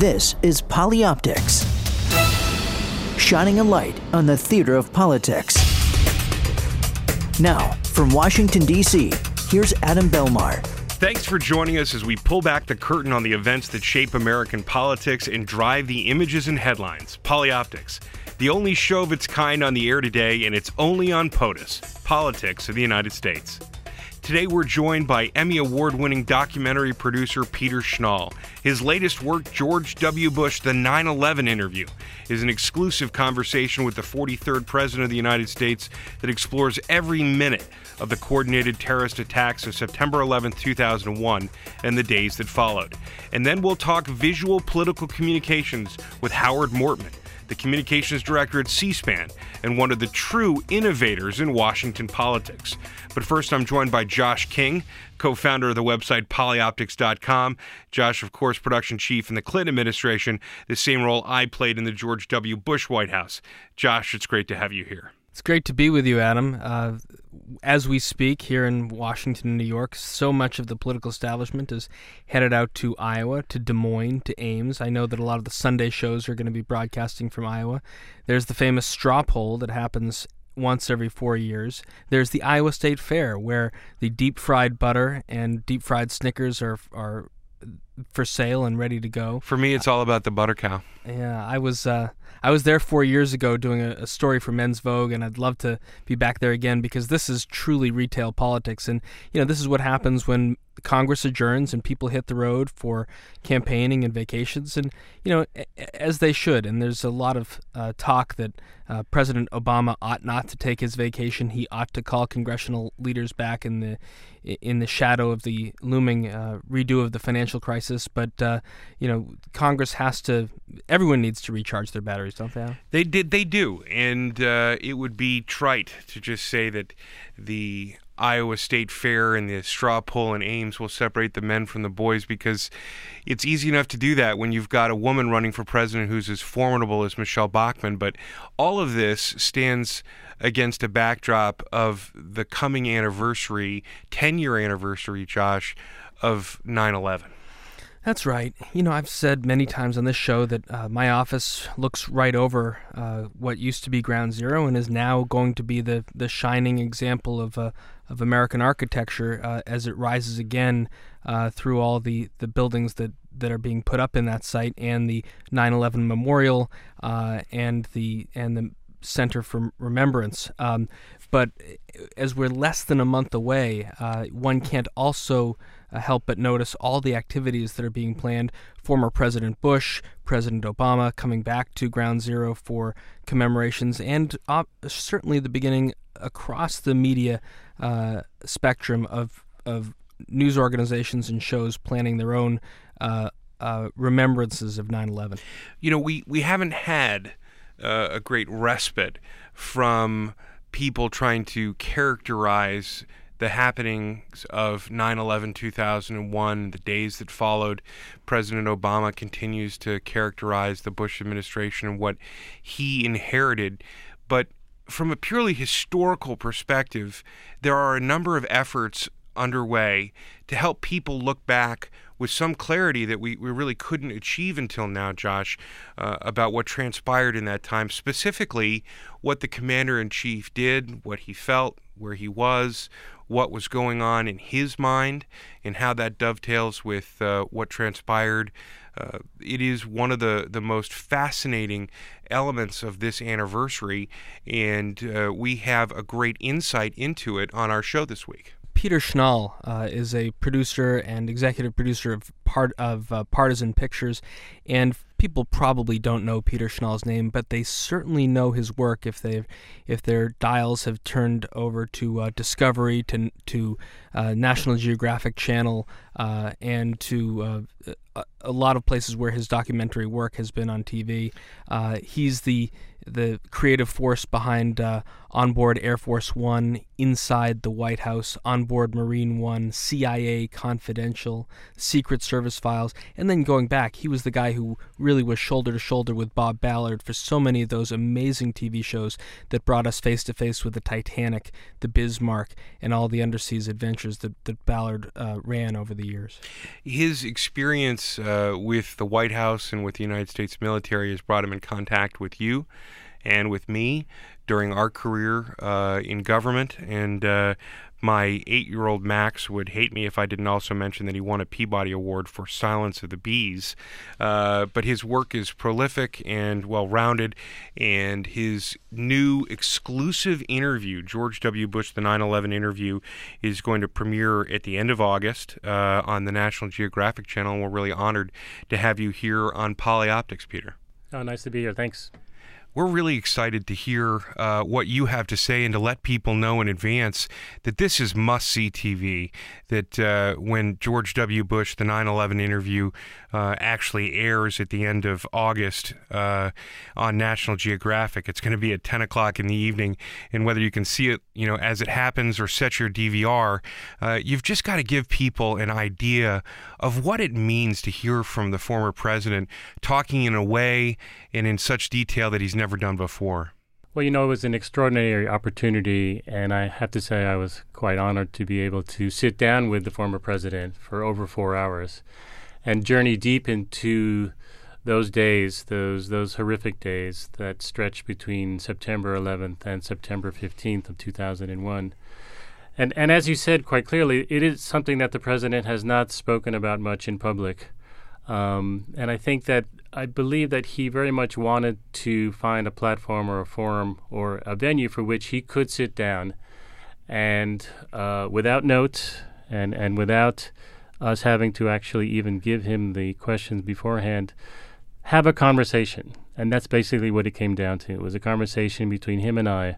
This is Polyoptics, shining a light on the theater of politics. Now, from Washington, D.C., here's Adam Belmar. Thanks for joining us as we pull back the curtain on the events that shape American politics and drive the images and headlines. Polyoptics, the only show of its kind on the air today, and it's only on POTUS, Politics of the United States. Today we're joined by Emmy Award winning documentary producer Peter Schnall. His latest work, George W. Bush, The 9 11 Interview, is an exclusive conversation with the 43rd President of the United States that explores every minute of the coordinated terrorist attacks of September 11, 2001, and the days that followed. And then we'll talk visual political communications with Howard Mortman the communications director at C SPAN, and one of the true innovators in Washington politics. But first, I'm joined by Josh King, co founder of the website polyoptics.com. Josh, of course, production chief in the Clinton administration, the same role I played in the George W. Bush White House. Josh, it's great to have you here. It's great to be with you, Adam. Uh, as we speak here in Washington New York, so much of the political establishment is headed out to Iowa, to Des Moines, to Ames. I know that a lot of the Sunday shows are going to be broadcasting from Iowa. There's the famous straw poll that happens once every four years. There's the Iowa State Fair, where the deep fried butter and deep fried Snickers are are for sale and ready to go. For me, it's all about the butter cow. Yeah, I was uh, I was there four years ago doing a, a, story for Men's Vogue, and I'd love to be back there again because this is truly retail politics, and you know this is what happens when Congress adjourns and people hit the road for campaigning and vacations, and you know as they should. And there's a lot of uh, talk that uh, President Obama ought not to take his vacation. He ought to call congressional leaders back in the in the shadow of the looming uh, redo of the financial crisis. But uh, you know Congress has to. Everyone needs to recharge their batteries, don't they? They did. They do, and uh, it would be trite to just say that the Iowa State Fair and the straw poll in Ames will separate the men from the boys because it's easy enough to do that when you've got a woman running for president who's as formidable as Michele Bachmann. But all of this stands against a backdrop of the coming anniversary, 10 year anniversary, Josh, of 9 11. That's right. You know, I've said many times on this show that uh, my office looks right over uh, what used to be Ground Zero and is now going to be the, the shining example of uh, of American architecture uh, as it rises again uh, through all the, the buildings that, that are being put up in that site and the 9/11 memorial uh, and the and the Center for Remembrance. Um, but as we're less than a month away, one can't also help but notice all the activities that are being planned. Former President Bush, President Obama coming back to Ground Zero for commemorations, and uh, certainly the beginning across the media uh, spectrum of, of news organizations and shows planning their own uh, uh, remembrances of 9 11. You know, we, we haven't had uh, a great respite from people trying to characterize the happenings of 9 11 2001, the days that followed, President Obama continues to characterize the Bush administration and what he inherited. But from a purely historical perspective, there are a number of efforts underway to help people look back with some clarity that we, we really couldn't achieve until now, Josh, uh, about what transpired in that time, specifically what the commander in chief did, what he felt, where he was, what was going on in his mind, and how that dovetails with uh, what transpired. Uh, it is one of the, the most fascinating elements of this anniversary, and uh, we have a great insight into it on our show this week. Peter Schnall uh, is a producer and executive producer of part of uh, Partisan Pictures, and people probably don't know Peter Schnall's name, but they certainly know his work if they if their dials have turned over to uh, Discovery, to to uh, National Geographic Channel, uh, and to uh, a, a, lot of places where his documentary work has been on TV. Uh, he's the the creative force behind uh, Onboard Air Force One, Inside the White House, Onboard Marine One, CIA Confidential, Secret Service Files, and then going back, he was the guy who really was shoulder to shoulder with Bob Ballard for so many of those amazing TV shows that brought us face to face with the Titanic, the Bismarck, and all the underseas adventures that, that Ballard uh, ran over the years. His experience uh, with the White House and with the United States military has brought him in contact with you and with me during our career uh, in government. And uh, my eight year old Max would hate me if I didn't also mention that he won a Peabody Award for Silence of the Bees. Uh, but his work is prolific and well rounded, and his new exclusive interview, George W. Bush, the 9 11 interview, is going to premiere at the end of August uh, on the National Geographic Channel. And we're really honored to have you here on Polyoptics, Peter. Oh, nice to be here. Thanks we're really excited to hear uh, what you have to say and to let people know in advance that this is must see TV. That uh, when George W. Bush, the 9 11 interview, uh, actually airs at the end of August uh, on National Geographic, it's going to be at 10 o'clock in the evening. And whether you can see it, you know, as it happens or set your DVR, uh, you've just got to give people an idea of what it means to hear from the former president talking in a way and in such detail that he's never done before. Well, you know, it was an extraordinary opportunity, and I have to say I was quite honored to be able to sit down with the former president for over four hours and journey deep into those days, those those horrific days that stretched between September 11th and September 15th of 2001. And and as you said quite clearly, it is something that the president has not spoken about much in public. Um, and I think that I believe that he very much wanted to find a platform or a forum or a venue for which he could sit down and uh, without notes and, and without us having to actually even give him the questions beforehand, have a conversation. And that's basically what it came down to. It was a conversation between him and I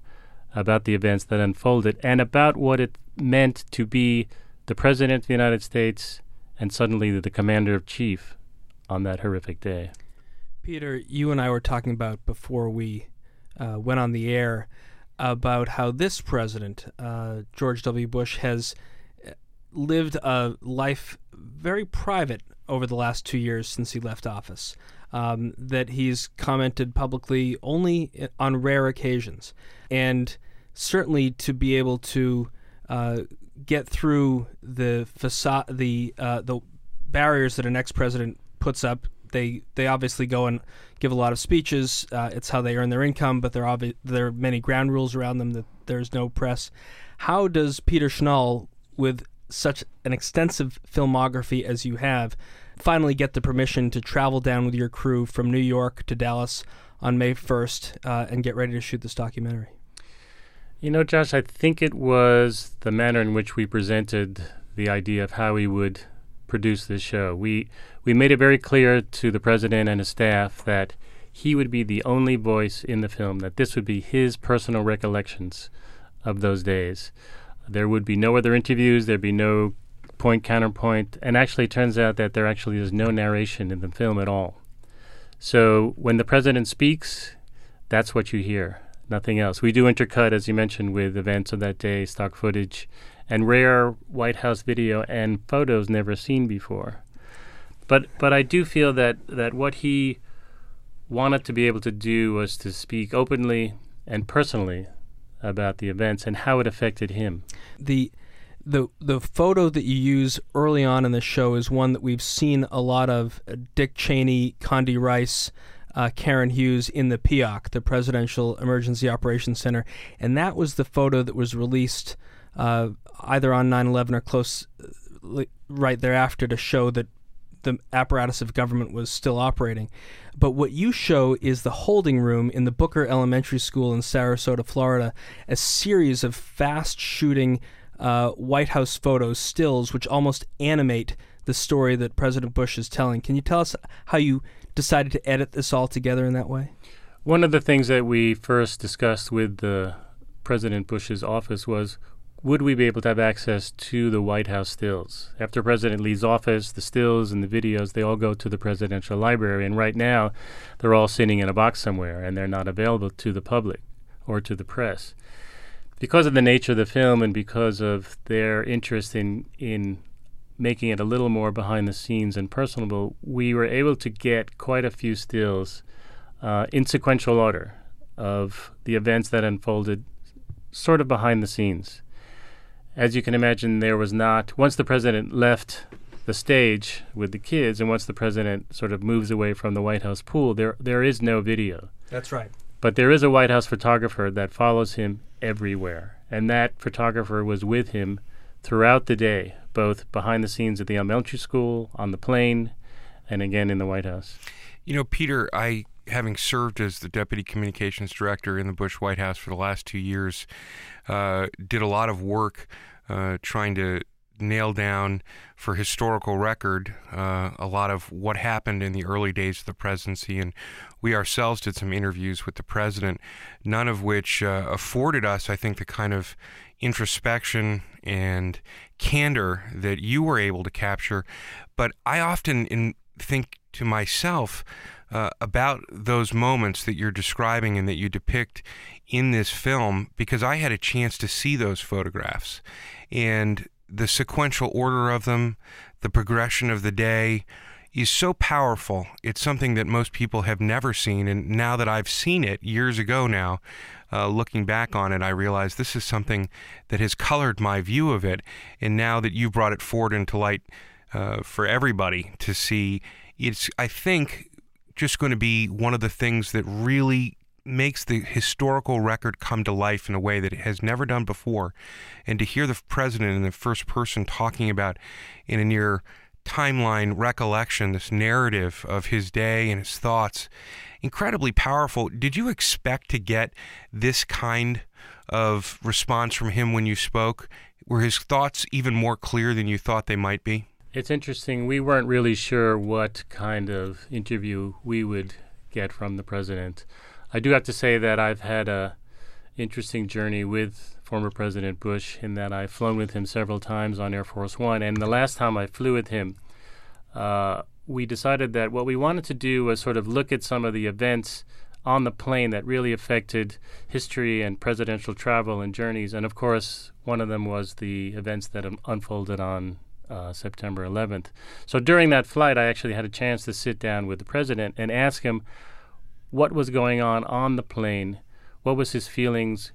about the events that unfolded and about what it meant to be the President of the United States and suddenly the Commander of Chief on that horrific day. Peter, you and I were talking about before we uh, went on the air about how this president, uh, George W. Bush, has uh, lived a life very private over the last two years since he left office. Um, that he's commented publicly only on rare occasions, and certainly to be able to uh, get through the facade, the uh, the barriers that an ex-president puts up. They they obviously go and give a lot of speeches. Uh, it's how they earn their income, but there are obvi- there are many ground rules around them that there's no press. How does Peter Schnall, with such an extensive filmography as you have, finally get the permission to travel down with your crew from New York to Dallas on May 1st uh, and get ready to shoot this documentary? You know, Josh, I think it was the manner in which we presented the idea of how we would produce this show. We we made it very clear to the president and his staff that he would be the only voice in the film, that this would be his personal recollections of those days. There would be no other interviews, there'd be no point counterpoint, and actually it turns out that there actually is no narration in the film at all. So when the president speaks, that's what you hear, nothing else. We do intercut, as you mentioned, with events of that day, stock footage, and rare White House video and photos never seen before. But but I do feel that that what he wanted to be able to do was to speak openly and personally about the events and how it affected him. The the the photo that you use early on in the show is one that we've seen a lot of Dick Cheney, Condi Rice, uh, Karen Hughes in the PEOC, the Presidential Emergency Operations Center, and that was the photo that was released uh, either on 9/11 or close uh, right thereafter to show that the apparatus of government was still operating. But what you show is the holding room in the Booker Elementary School in Sarasota, Florida, a series of fast shooting uh, White House photos, stills, which almost animate the story that President Bush is telling. Can you tell us how you decided to edit this all together in that way? One of the things that we first discussed with the President Bush's office was would we be able to have access to the White House stills? After President leaves office, the stills and the videos, they all go to the presidential library. And right now, they're all sitting in a box somewhere and they're not available to the public or to the press. Because of the nature of the film and because of their interest in, in making it a little more behind the scenes and personable, we were able to get quite a few stills uh, in sequential order of the events that unfolded sort of behind the scenes as you can imagine, there was not, once the president left the stage with the kids, and once the president sort of moves away from the White House pool, there there is no video. That's right. But there is a White House photographer that follows him everywhere, and that photographer was with him throughout the day, both behind the scenes at the elementary school, on the plane, and again in the White House. You know, Peter, I having served as the deputy communications director in the Bush White House for the last two years, uh, did a lot of work uh, trying to nail down for historical record uh, a lot of what happened in the early days of the presidency. And we ourselves did some interviews with the president, none of which uh, afforded us, I think, the kind of introspection and candor that you were able to capture. But I often in, think to myself, uh, about those moments that you're describing and that you depict in this film because I had a chance to see those photographs and the sequential order of them, the progression of the day is so powerful. It's something that most people have never seen. And now that I've seen it years ago now, uh, looking back on it, I realize this is something that has colored my view of it. And now that you've brought it forward into light uh, for everybody to see, it's, I think, just going to be one of the things that really makes the historical record come to life in a way that it has never done before. And to hear the president in the first person talking about in a near timeline recollection, this narrative of his day and his thoughts, incredibly powerful. Did you expect to get this kind of response from him when you spoke? Were his thoughts even more clear than you thought they might be? It's interesting. We weren't really sure what kind of interview we would get from the president. I do have to say that I've had a interesting journey with former President Bush in that I've flown with him several times on Air Force One, and the last time I flew with him, uh, we decided that what we wanted to do was sort of look at some of the events on the plane that really affected history and presidential travel and journeys. And of course, one of them was the events that unfolded on uh, September 11th. So during that flight, I actually had a chance to sit down with the president and ask him what was going on on the plane, what was his feelings,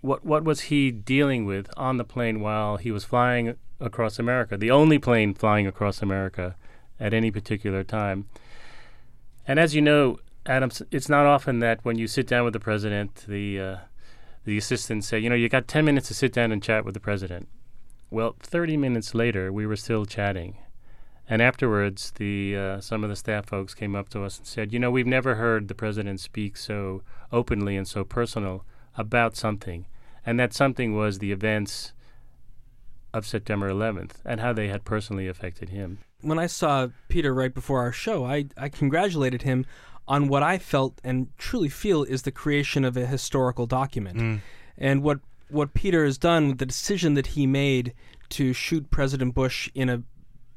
what what was he dealing with on the plane while he was flying across America, the only plane flying across America at any particular time. And as you know, Adams, it's not often that when you sit down with the president, the uh, the assistants say, you know, you got 10 minutes to sit down and chat with the president. Well, 30 minutes later, we were still chatting. And afterwards, the uh, some of the staff folks came up to us and said, "You know, we've never heard the president speak so openly and so personal about something, and that something was the events of September 11th and how they had personally affected him." When I saw Peter right before our show, I, I congratulated him on what I felt and truly feel is the creation of a historical document. Mm. And what what Peter has done, with the decision that he made to shoot President Bush in a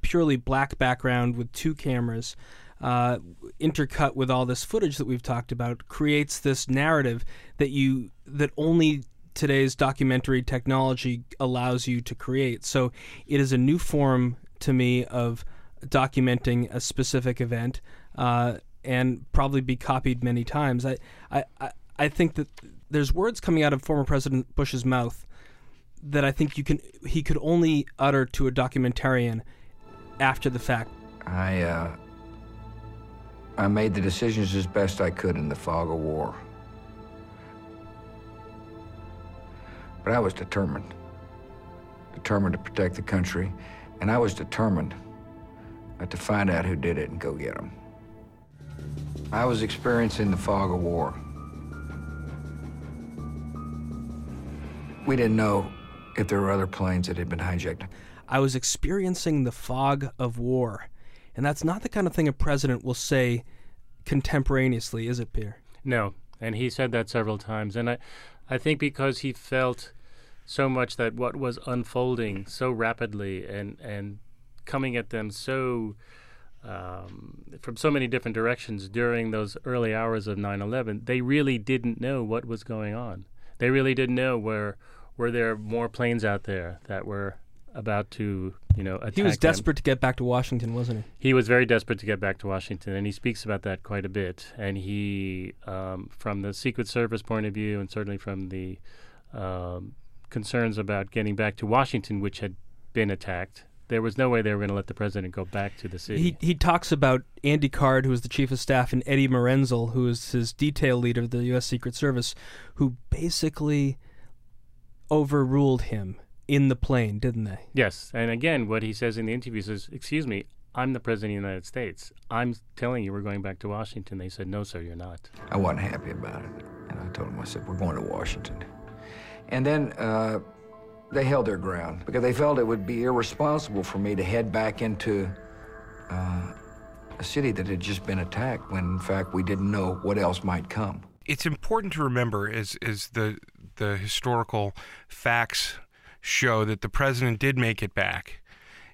purely black background with two cameras, uh, intercut with all this footage that we've talked about, creates this narrative that you that only today's documentary technology allows you to create. So it is a new form to me of documenting a specific event, uh, and probably be copied many times. I, I, I think that there's words coming out of former President Bush's mouth that I think you can he could only utter to a documentarian after the fact. I uh, I made the decisions as best I could in the fog of war. But I was determined. Determined to protect the country, and I was determined to find out who did it and go get them. I was experiencing the fog of war. We didn't know if there were other planes that had been hijacked. I was experiencing the fog of war. And that's not the kind of thing a president will say contemporaneously, is it, Peter? No. And he said that several times. And I, I think because he felt so much that what was unfolding so rapidly and, and coming at them so um, from so many different directions during those early hours of 9 11, they really didn't know what was going on. They really didn't know where were there more planes out there that were about to, you know, attack He was them? desperate to get back to Washington, wasn't he? He was very desperate to get back to Washington, and he speaks about that quite a bit. And he, um, from the Secret Service point of view, and certainly from the um, concerns about getting back to Washington, which had been attacked there was no way they were going to let the president go back to the city. He he talks about Andy Card, who was the chief of staff, and Eddie Marinzel, who was his detail leader of the U.S. Secret Service, who basically overruled him in the plane, didn't they? Yes, and again, what he says in the interview is, "Excuse me, I'm the president of the United States. I'm telling you we're going back to Washington." They said, "No, sir, you're not." I wasn't happy about it, and I told him, I said, "We're going to Washington." And then uh, they held their ground because they felt it would be irresponsible for me to head back into uh, a city that had just been attacked when, in fact, we didn't know what else might come. It's important to remember, as, as the, the historical facts show, that the president did make it back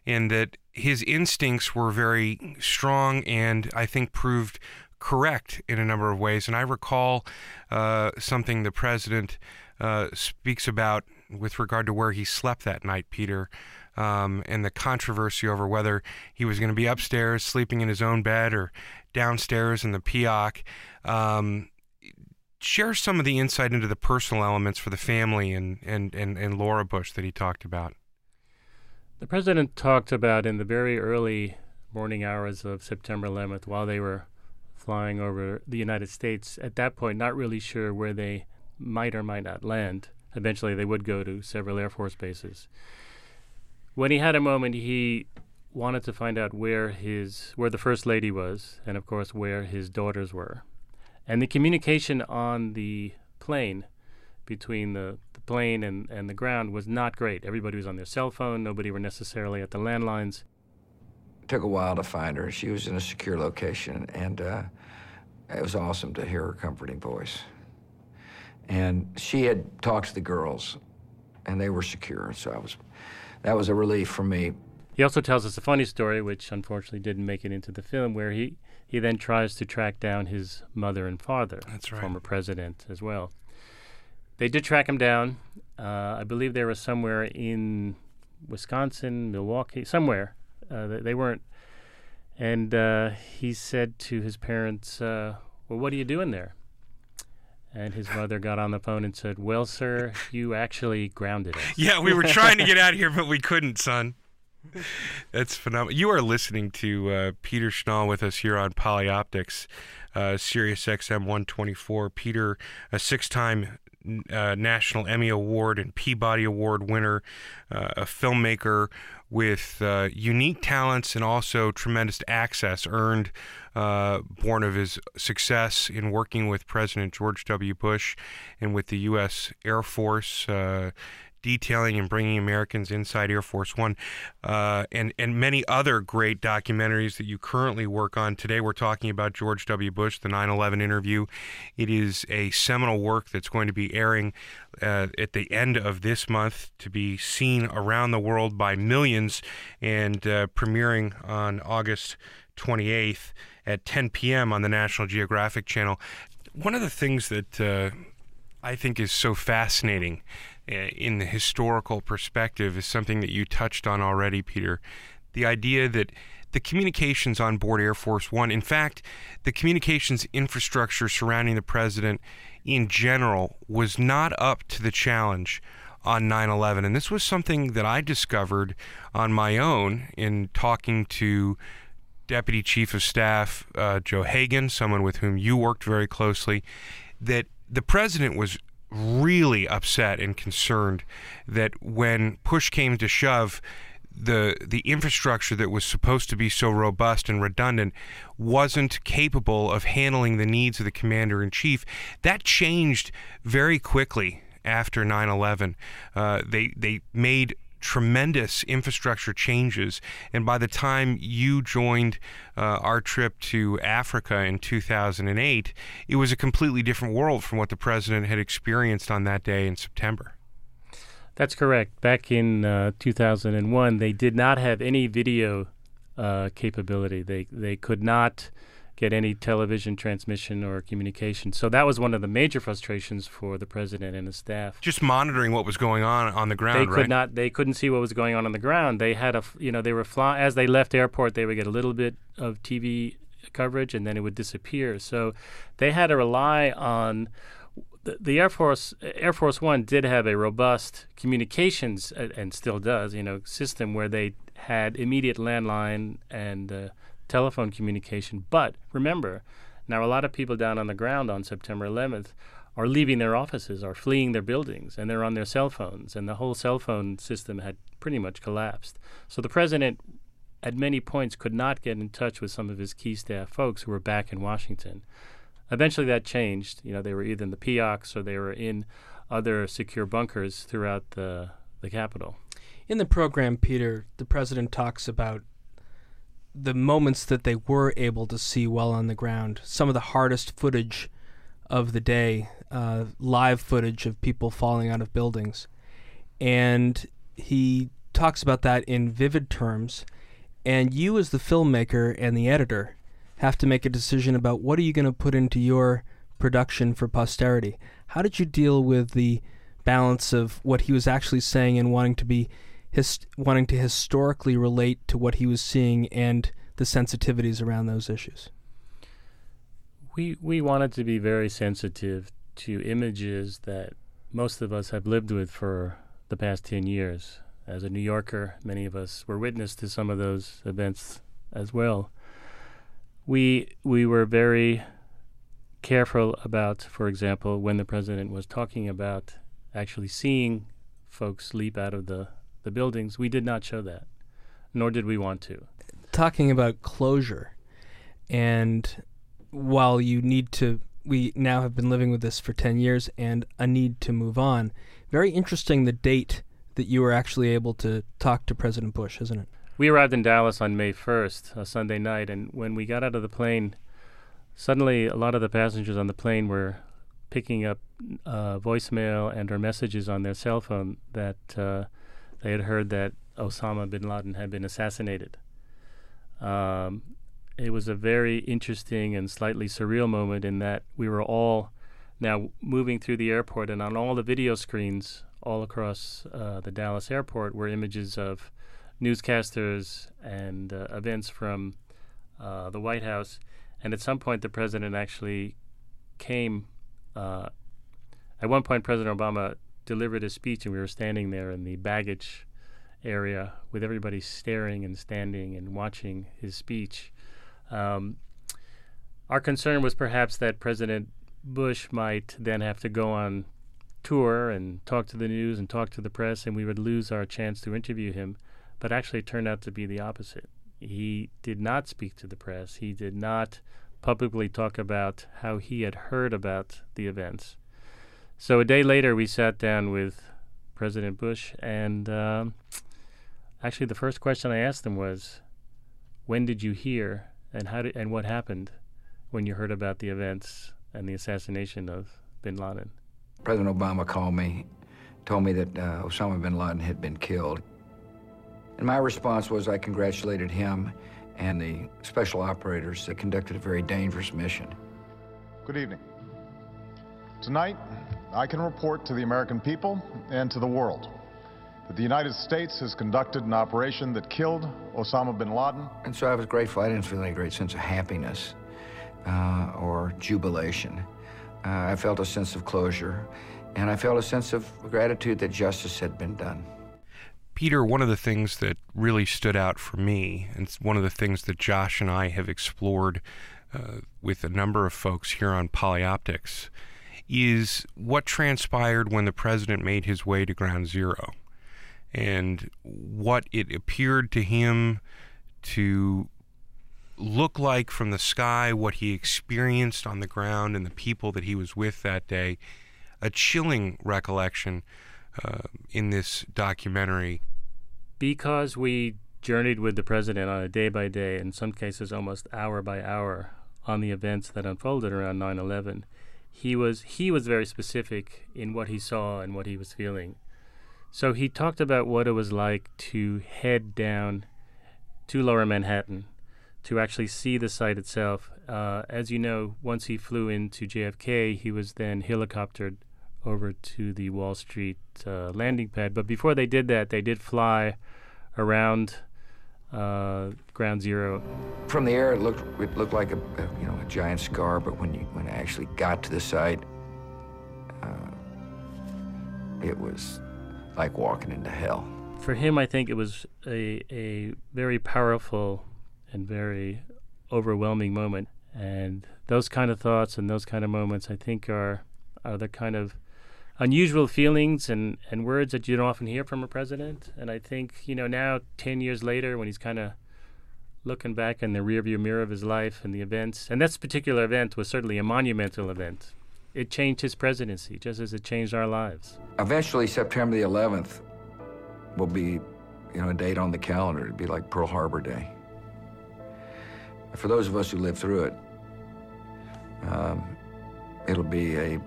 and that his instincts were very strong and I think proved correct in a number of ways. And I recall uh, something the president uh, speaks about with regard to where he slept that night, Peter, um, and the controversy over whether he was going to be upstairs sleeping in his own bed or downstairs in the PEOC. Um, share some of the insight into the personal elements for the family and, and, and, and Laura Bush that he talked about. The president talked about in the very early morning hours of September 11th while they were flying over the United States, at that point, not really sure where they might or might not land. Eventually, they would go to several Air Force bases. When he had a moment, he wanted to find out where his where the first lady was, and of course where his daughters were. And the communication on the plane between the, the plane and, and the ground was not great. Everybody was on their cell phone. Nobody were necessarily at the landlines. It took a while to find her. She was in a secure location, and uh, it was awesome to hear her comforting voice. And she had talked to the girls, and they were secure. So I was, that was a relief for me. He also tells us a funny story, which unfortunately didn't make it into the film, where he, he then tries to track down his mother and father, That's right. former president as well. They did track him down. Uh, I believe they were somewhere in Wisconsin, Milwaukee, somewhere. Uh, they, they weren't. And uh, he said to his parents, uh, Well, what are you doing there? And his mother got on the phone and said, Well, sir, you actually grounded us. Yeah, we were trying to get out of here, but we couldn't, son. That's phenomenal. You are listening to uh, Peter Schnall with us here on Polyoptics, uh, Sirius XM 124. Peter, a six time uh, National Emmy Award and Peabody Award winner, uh, a filmmaker with uh, unique talents and also tremendous access earned, uh, born of his success in working with President George W. Bush and with the U.S. Air Force. Detailing and bringing Americans inside Air Force One, uh, and and many other great documentaries that you currently work on. Today, we're talking about George W. Bush, the 9/11 interview. It is a seminal work that's going to be airing uh, at the end of this month to be seen around the world by millions, and uh, premiering on August 28th at 10 p.m. on the National Geographic Channel. One of the things that uh, I think is so fascinating in the historical perspective is something that you touched on already, Peter. The idea that the communications on board Air Force One, in fact, the communications infrastructure surrounding the president in general, was not up to the challenge on 9 11. And this was something that I discovered on my own in talking to Deputy Chief of Staff uh, Joe Hagin, someone with whom you worked very closely, that the president was really upset and concerned that when push came to shove, the the infrastructure that was supposed to be so robust and redundant wasn't capable of handling the needs of the commander in chief. That changed very quickly after 9/11. Uh, they they made tremendous infrastructure changes. And by the time you joined uh, our trip to Africa in 2008, it was a completely different world from what the president had experienced on that day in September. That's correct. Back in uh, 2001, they did not have any video uh, capability. They they could not get any television transmission or communication. So that was one of the major frustrations for the president and his staff. Just monitoring what was going on on the ground. They could right? not. They couldn't see what was going on on the ground. They had a. You know, they were fly as they left airport. They would get a little bit of TV coverage, and then it would disappear. So they had to rely on. The, the Air Force Air Force One did have a robust communications uh, and still does, you know, system where they had immediate landline and uh, telephone communication. But remember, now a lot of people down on the ground on September 11th are leaving their offices, are fleeing their buildings, and they're on their cell phones, and the whole cell phone system had pretty much collapsed. So the president, at many points, could not get in touch with some of his key staff folks who were back in Washington. Eventually, that changed. You know, they were either in the PEOCs or they were in other secure bunkers throughout the the Capitol. In the program, Peter, the president talks about the moments that they were able to see well on the ground, some of the hardest footage of the day, uh, live footage of people falling out of buildings. And he talks about that in vivid terms. And you, as the filmmaker and the editor, have to make a decision about what are you going to put into your production for posterity. How did you deal with the balance of what he was actually saying and wanting to be his, wanting to historically relate to what he was seeing and the sensitivities around those issues? we we wanted to be very sensitive to images that most of us have lived with for the past 10 years. As a New Yorker, many of us were witness to some of those events as well. We we were very careful about, for example, when the president was talking about actually seeing folks leap out of the, the buildings, we did not show that, nor did we want to. Talking about closure and while you need to, we now have been living with this for 10 years and a need to move on. Very interesting the date that you were actually able to talk to President Bush, isn't it? We arrived in Dallas on May 1st, a Sunday night, and when we got out of the plane, suddenly a lot of the passengers on the plane were picking up uh, voicemail and or messages on their cell phone that uh, they had heard that Osama bin Laden had been assassinated. Um, it was a very interesting and slightly surreal moment in that we were all now moving through the airport, and on all the video screens all across uh, the Dallas airport were images of newscasters and uh, events from uh, the White House. And at some point, the president actually came. Uh, at one point, President Obama delivered a speech, and we were standing there in the baggage area with everybody staring and standing and watching his speech. Um, our concern was perhaps that President Bush might then have to go on tour and talk to the news and talk to the press, and we would lose our chance to interview him. But actually, it turned out to be the opposite. He did not speak to the press. He did not publicly talk about how he had heard about the events. So a day later, we sat down with President Bush, and um, actually, the first question I asked him was, "When did you hear and how did, and what happened when you heard about the events and the assassination of bin Laden? President Obama called me, told me that uh, Osama bin Laden had been killed. And my response was I congratulated him and the special operators that conducted a very dangerous mission. Good evening. Tonight, I can report to the American people and to the world that the United States has conducted an operation that killed Osama bin Laden. And so I was grateful. I didn't feel any great sense of happiness uh, or jubilation. Uh, I felt a sense of closure, and I felt a sense of gratitude that justice had been done. Peter, one of the things that really stood out for me, and one of the things that Josh and I have explored uh, with a number of folks here on Polyoptics, is what transpired when the president made his way to ground zero and what it appeared to him to look like from the sky, what he experienced on the ground, and the people that he was with that day. A chilling recollection uh, in this documentary. Because we journeyed with the president on a day by day, in some cases almost hour by hour, on the events that unfolded around 9 11, he was, he was very specific in what he saw and what he was feeling. So he talked about what it was like to head down to lower Manhattan to actually see the site itself. Uh, as you know, once he flew into JFK, he was then helicoptered over to the Wall Street uh, landing pad. But before they did that, they did fly around uh, Ground Zero. From the air, it looked it looked like a, a, you know a giant scar. But when you when I actually got to the site, uh, it was like walking into hell. for him, I think it was a, a very powerful and very overwhelming moment. And those kind of thoughts and those kind of moments, I think, are are the kind of unusual feelings and, and words that you don't often hear from a president. And I think, you know, now, 10 years later, when he's kind of looking back in the rearview mirror of his life and the events, and this particular event was certainly a monumental event. It changed his presidency, just as it changed our lives. Eventually, September the 11th will be, you know, a date on the calendar. It'd be like Pearl Harbor Day. For those of us who lived through it, um, it'll be a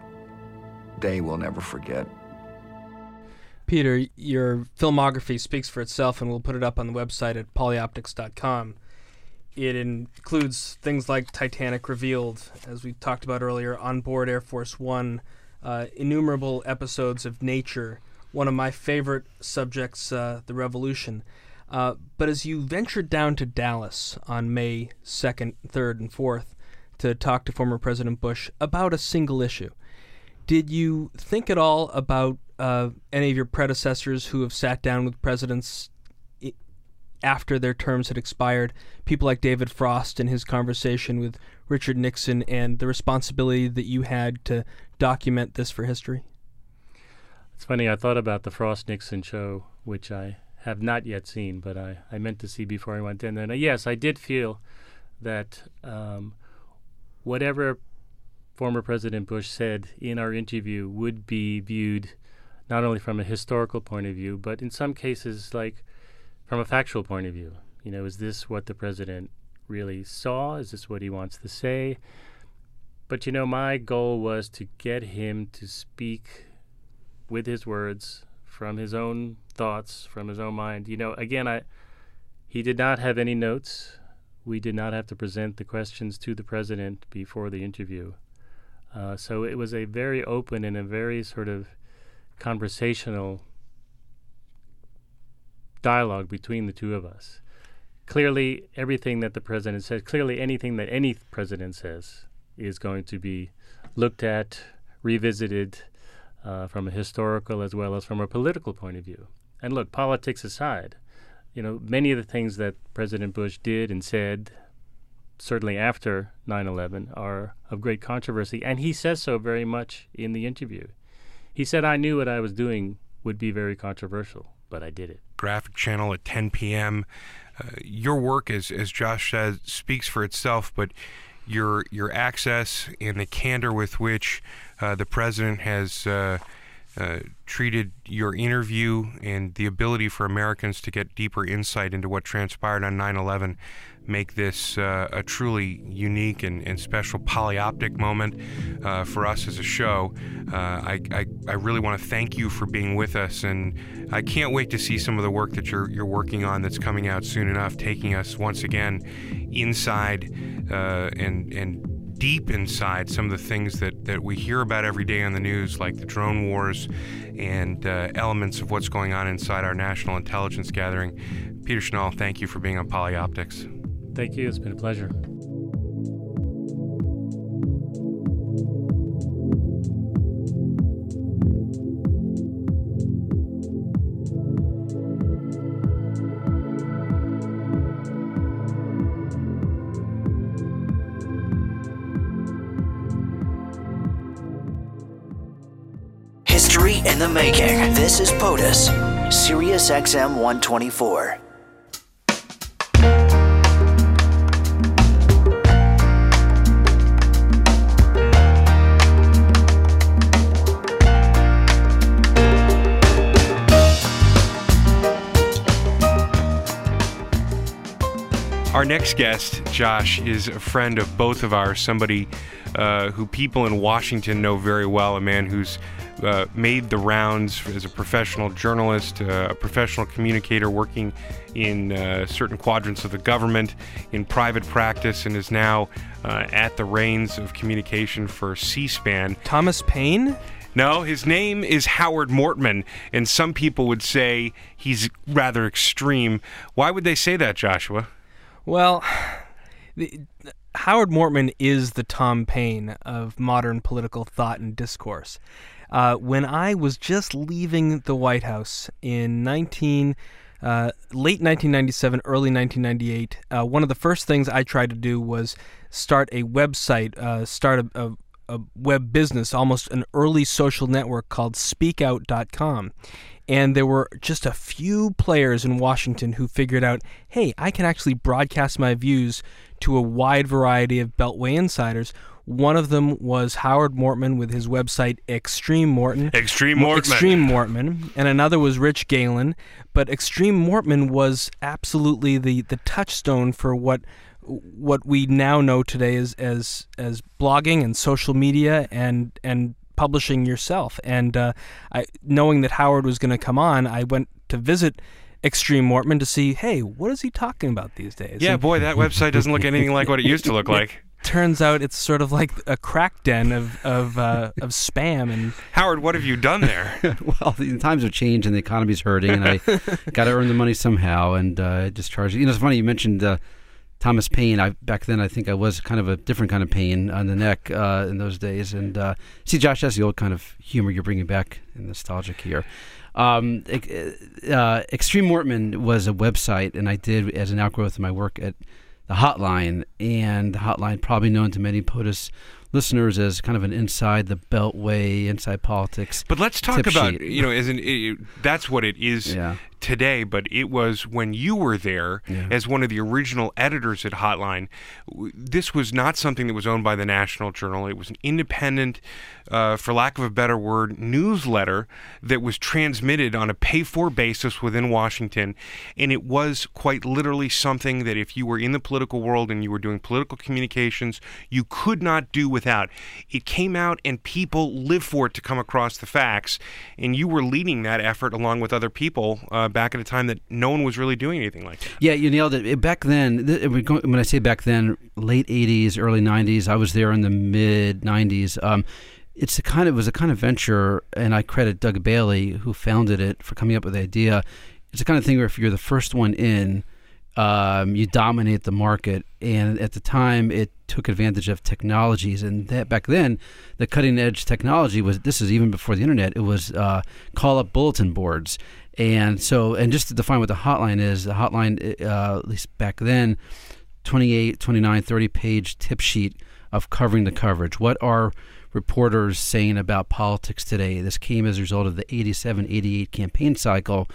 day we'll never forget. Peter, your filmography speaks for itself, and we'll put it up on the website at polyoptics.com. It includes things like Titanic Revealed, as we talked about earlier, On Board Air Force One, uh, innumerable episodes of nature, one of my favorite subjects, uh, the Revolution. Uh, but as you ventured down to Dallas on May 2nd, 3rd, and 4th to talk to former President Bush about a single issue, did you think at all about uh, any of your predecessors who have sat down with presidents after their terms had expired? People like David Frost and his conversation with Richard Nixon, and the responsibility that you had to document this for history? It's funny, I thought about the Frost Nixon show, which I have not yet seen, but I, I meant to see before I went in. And yes, I did feel that um, whatever former President Bush said in our interview would be viewed not only from a historical point of view, but in some cases, like from a factual point of view. You know, is this what the president really saw? Is this what he wants to say? But you know, my goal was to get him to speak with his words from his own thoughts, from his own mind. You know, again, I he did not have any notes. We did not have to present the questions to the president before the interview. Uh, so it was a very open and a very sort of conversational dialogue between the two of us. Clearly, everything that the president says, clearly anything that any president says, is going to be looked at, revisited uh, from a historical as well as from a political point of view. And look, politics aside, you know, many of the things that President Bush did and said, certainly after 9 11, are of great controversy. And he says so very much in the interview. He said, I knew what I was doing would be very controversial, but I did it. Graphic channel at 10 p.m. Uh, your work, as, as Josh says, speaks for itself, but your your access and the candor with which uh, the president has uh, uh, treated your interview and the ability for Americans to get deeper insight into what transpired on 9 11 make this uh, a truly unique and, and special polyoptic moment uh, for us as a show. Uh, I, I, I, really want to thank you for being with us, and I can't wait to see some of the work that you're, you're working on that's coming out soon enough, taking us once again inside uh, and, and deep inside some of the things that, that we hear about every day on the news, like the drone wars and uh, elements of what's going on inside our national intelligence gathering. Peter Schnall, thank you for being on Polyoptics. Thank you. It's been a pleasure. History in the making. This is POTUS, Sirius XM 124. Our next guest, Josh, is a friend of both of ours, somebody uh, who people in Washington know very well, a man who's uh, made the rounds as a professional journalist, uh, a professional communicator working in uh, certain quadrants of the government, in private practice, and is now uh, at the reins of communication for C SPAN. Thomas Paine? No, his name is Howard Mortman, and some people would say he's rather extreme. Why would they say that, Joshua? Well, the, Howard Mortman is the Tom Paine of modern political thought and discourse. Uh, when I was just leaving the White House in 19, uh, late 1997, early 1998, uh, one of the first things I tried to do was start a website, uh, start a, a, a web business, almost an early social network called SpeakOut.com. And there were just a few players in Washington who figured out hey, I can actually broadcast my views to a wide variety of Beltway insiders. One of them was Howard Mortman with his website Extreme Morton. Extreme Mortman. Extreme Mortman. And another was Rich Galen. But Extreme Mortman was absolutely the, the touchstone for what what we now know today is as as blogging and social media and and publishing yourself. And uh, I, knowing that Howard was going to come on, I went to visit Extreme Mortman to see, hey, what is he talking about these days? Yeah, And boy, that website doesn't look anything like what it used to look like. turns out it's sort of like a crack den of of uh, of spam and Howard, what have you done there? well, the times have changed and the economy's hurting, and I got to earn the money somehow, and uh, just charge. You know, it's funny you mentioned uh, Thomas Paine. I back then I think I was kind of a different kind of pain on the neck uh, in those days, and uh, see, Josh, that's the old kind of humor you're bringing back in nostalgic here. Um, uh, Extreme Mortman was a website, and I did as an outgrowth of my work at the Hotline, and the Hotline probably known to many POTUS listeners as kind of an inside the beltway, inside politics. But let's talk about sheet. you know, as an it, that's what it is Yeah. Today. But it was when you were there Yeah. as one of the original editors at Hotline. This was not something that was owned by the National Journal. It was an independent, uh, for lack of a better word, newsletter that was transmitted on a pay-for basis within Washington, and it was quite literally something that if you were in the political world and you were doing political communications, you could not do without. It came out and people lived for it to come across the facts, and you were leading that effort along with other people uh, back at a time that no one was really doing anything like that. Yeah, you nailed it. Back then, when I say back then, late '80s, early '90s. I was there in the mid '90s. Um, it's a kind of it was a kind of venture, and I credit Doug Bailey, who founded it, for coming up with the idea. It's the kind of thing where if you're the first one in, um, you dominate the market. And at the time, it took advantage of technologies, and that back then, the cutting edge technology was. This is even before the internet. It was uh, call up bulletin boards. And so, and just to define what the hotline is, the hotline, uh, at least back then, 28, 29, 30 page tip sheet of covering the coverage. What are reporters saying about politics today? This came as a result of the 87 88 campaign cycle.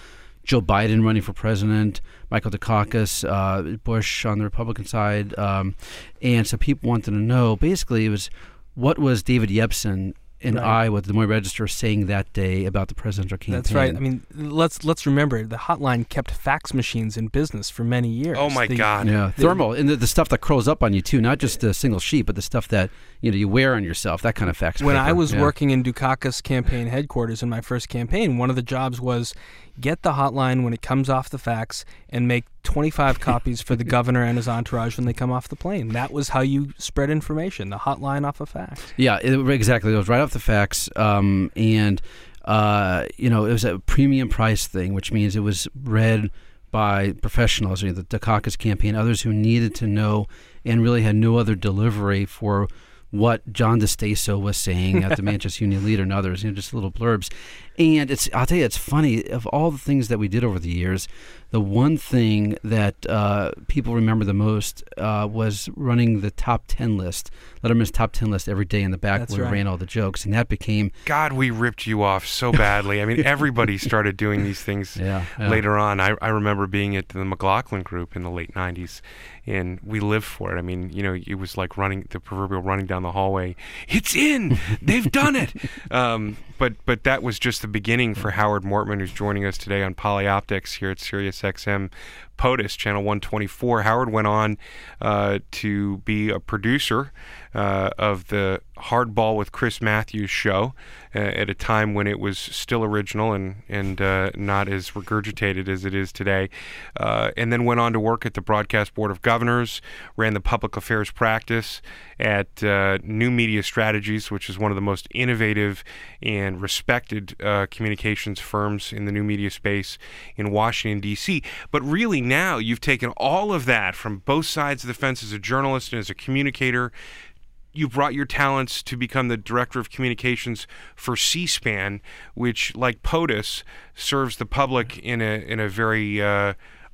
Joe Biden running for president, Michael Dukakis, uh, Bush on the Republican side. Um, and so people wanted to know basically, it was what was David Yepsen in Right. Iowa, the Des Moines Register, saying that day about the presidential campaign? that's right. I mean, let's let's remember the hotline kept fax machines in business for many years. Oh my The- God! Yeah, thermal, and the, the stuff that curls up on you too, not just a single sheet, but the stuff that you know you wear on yourself, that kind of fax. When paper. I was Yeah. working in Dukakis campaign headquarters in my first campaign, one of the jobs was get the hotline when it comes off the fax and make 25 copies for the governor and his entourage when they come off the plane. That was how you spread information, the hotline off a fax. yeah, it, exactly, it was right off the fax, um, and uh, you know it was a premium price thing, which means it was read by professionals, you know, the Dukakis campaign, others who needed to know and really had no other delivery for what John DiStaso was saying at the Manchester Union Leader and others, you know, just little blurbs. And it's, I'll tell you, it's funny. Of all the things that we did over the years, the one thing that uh, people remember the most uh, was running the top 10 list, Letterman's top 10 list every day in the back That's where we ran all the jokes. And that became, God, we ripped you off so badly. I mean, everybody started doing these things yeah. yeah. later on. I, I remember being at the McLaughlin Group in the late '90s, and we lived for it. I mean, you know, it was like running the proverbial running down the hallway. It's in. They've done it. Um, but but that was just the beginning for Howard Mortman, who's joining us today on Polyoptics here at Sirius XM. POTUS, channel 124. Howard went on uh, to be a producer uh, of the Hardball with Chris Matthews show uh, at a time when it was still original and and uh, not as regurgitated as it is today. Uh, and then went on to work at the Broadcast Board of Governors, ran the public affairs practice at uh, New Media Strategies, which is one of the most innovative and respected uh, communications firms in the new media space in Washington, D.C. But really, now you've taken all of that from both sides of the fence as a journalist and as a communicator you brought your talents to become the director of communications for C-SPAN, which, like POTUS, serves the public in a in a very uh,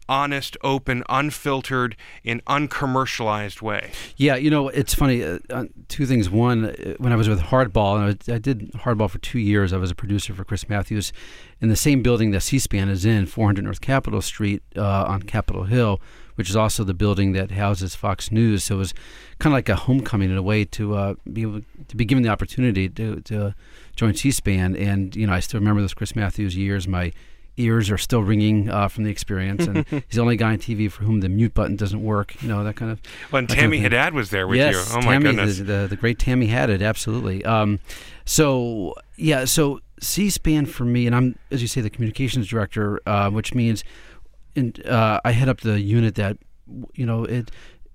honest, open, unfiltered, and uncommercialized way. Yeah, you know, it's funny. Uh, uh, two things. One, uh, when I was with Hardball, and I, did Hardball for two years. I was a producer for Chris Matthews in the same building that C-SPAN is in, 400 North Capitol Street uh, on Capitol Hill, which is also the building that houses Fox News. So it was kind of like a homecoming in a way to uh, be able to be given the opportunity to to join C-SPAN. And you know, I still remember those Chris Matthews years. My ears are still ringing uh, from the experience, and he's the only guy on TV for whom the mute button doesn't work. You know that kind of. Well, and Tammy kind of Haddad was there with yes, you. Oh Tammy, my goodness, the, the, the great Tammy Haddad, absolutely. Um, so yeah, so C-SPAN for me, and I'm as you say the communications director, uh, which means, in, uh, I head up the unit that, you know, it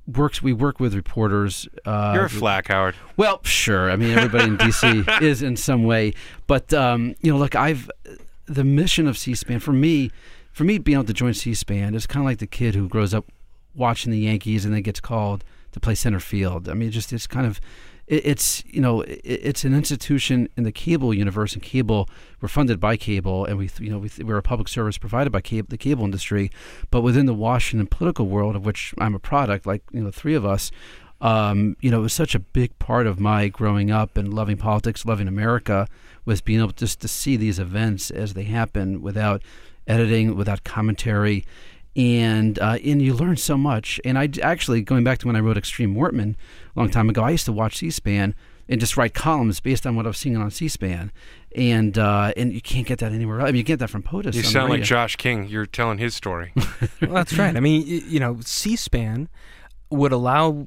works. We work with reporters. Uh, You're a flack, Howard. Well, sure. I mean, everybody in DC is in some way, but um, you know, look, I've the mission of C-SPAN for me, for me being able to join C-SPAN is kind of like the kid who grows up watching the Yankees and then gets called to play center field. I mean, it just it's kind of it, it's you know it, it's an institution in the cable universe and cable we're funded by cable and we you know we, we're a public service provided by cable, the cable industry, but within the Washington political world of which I'm a product, like you know three of us. Um, you know, it was such a big part of my growing up and loving politics, loving America, was being able just to see these events as they happen without editing, without commentary, and uh, and you learn so much. And I actually going back to when I wrote Extreme Mortman a long time ago, I used to watch C-SPAN and just write columns based on what I was seeing on C-SPAN, and uh, and you can't get that anywhere else. I mean, you get that from POTUS. You sound like Josh King. You're telling his story. well, that's right. I mean, you know, C-SPAN would allow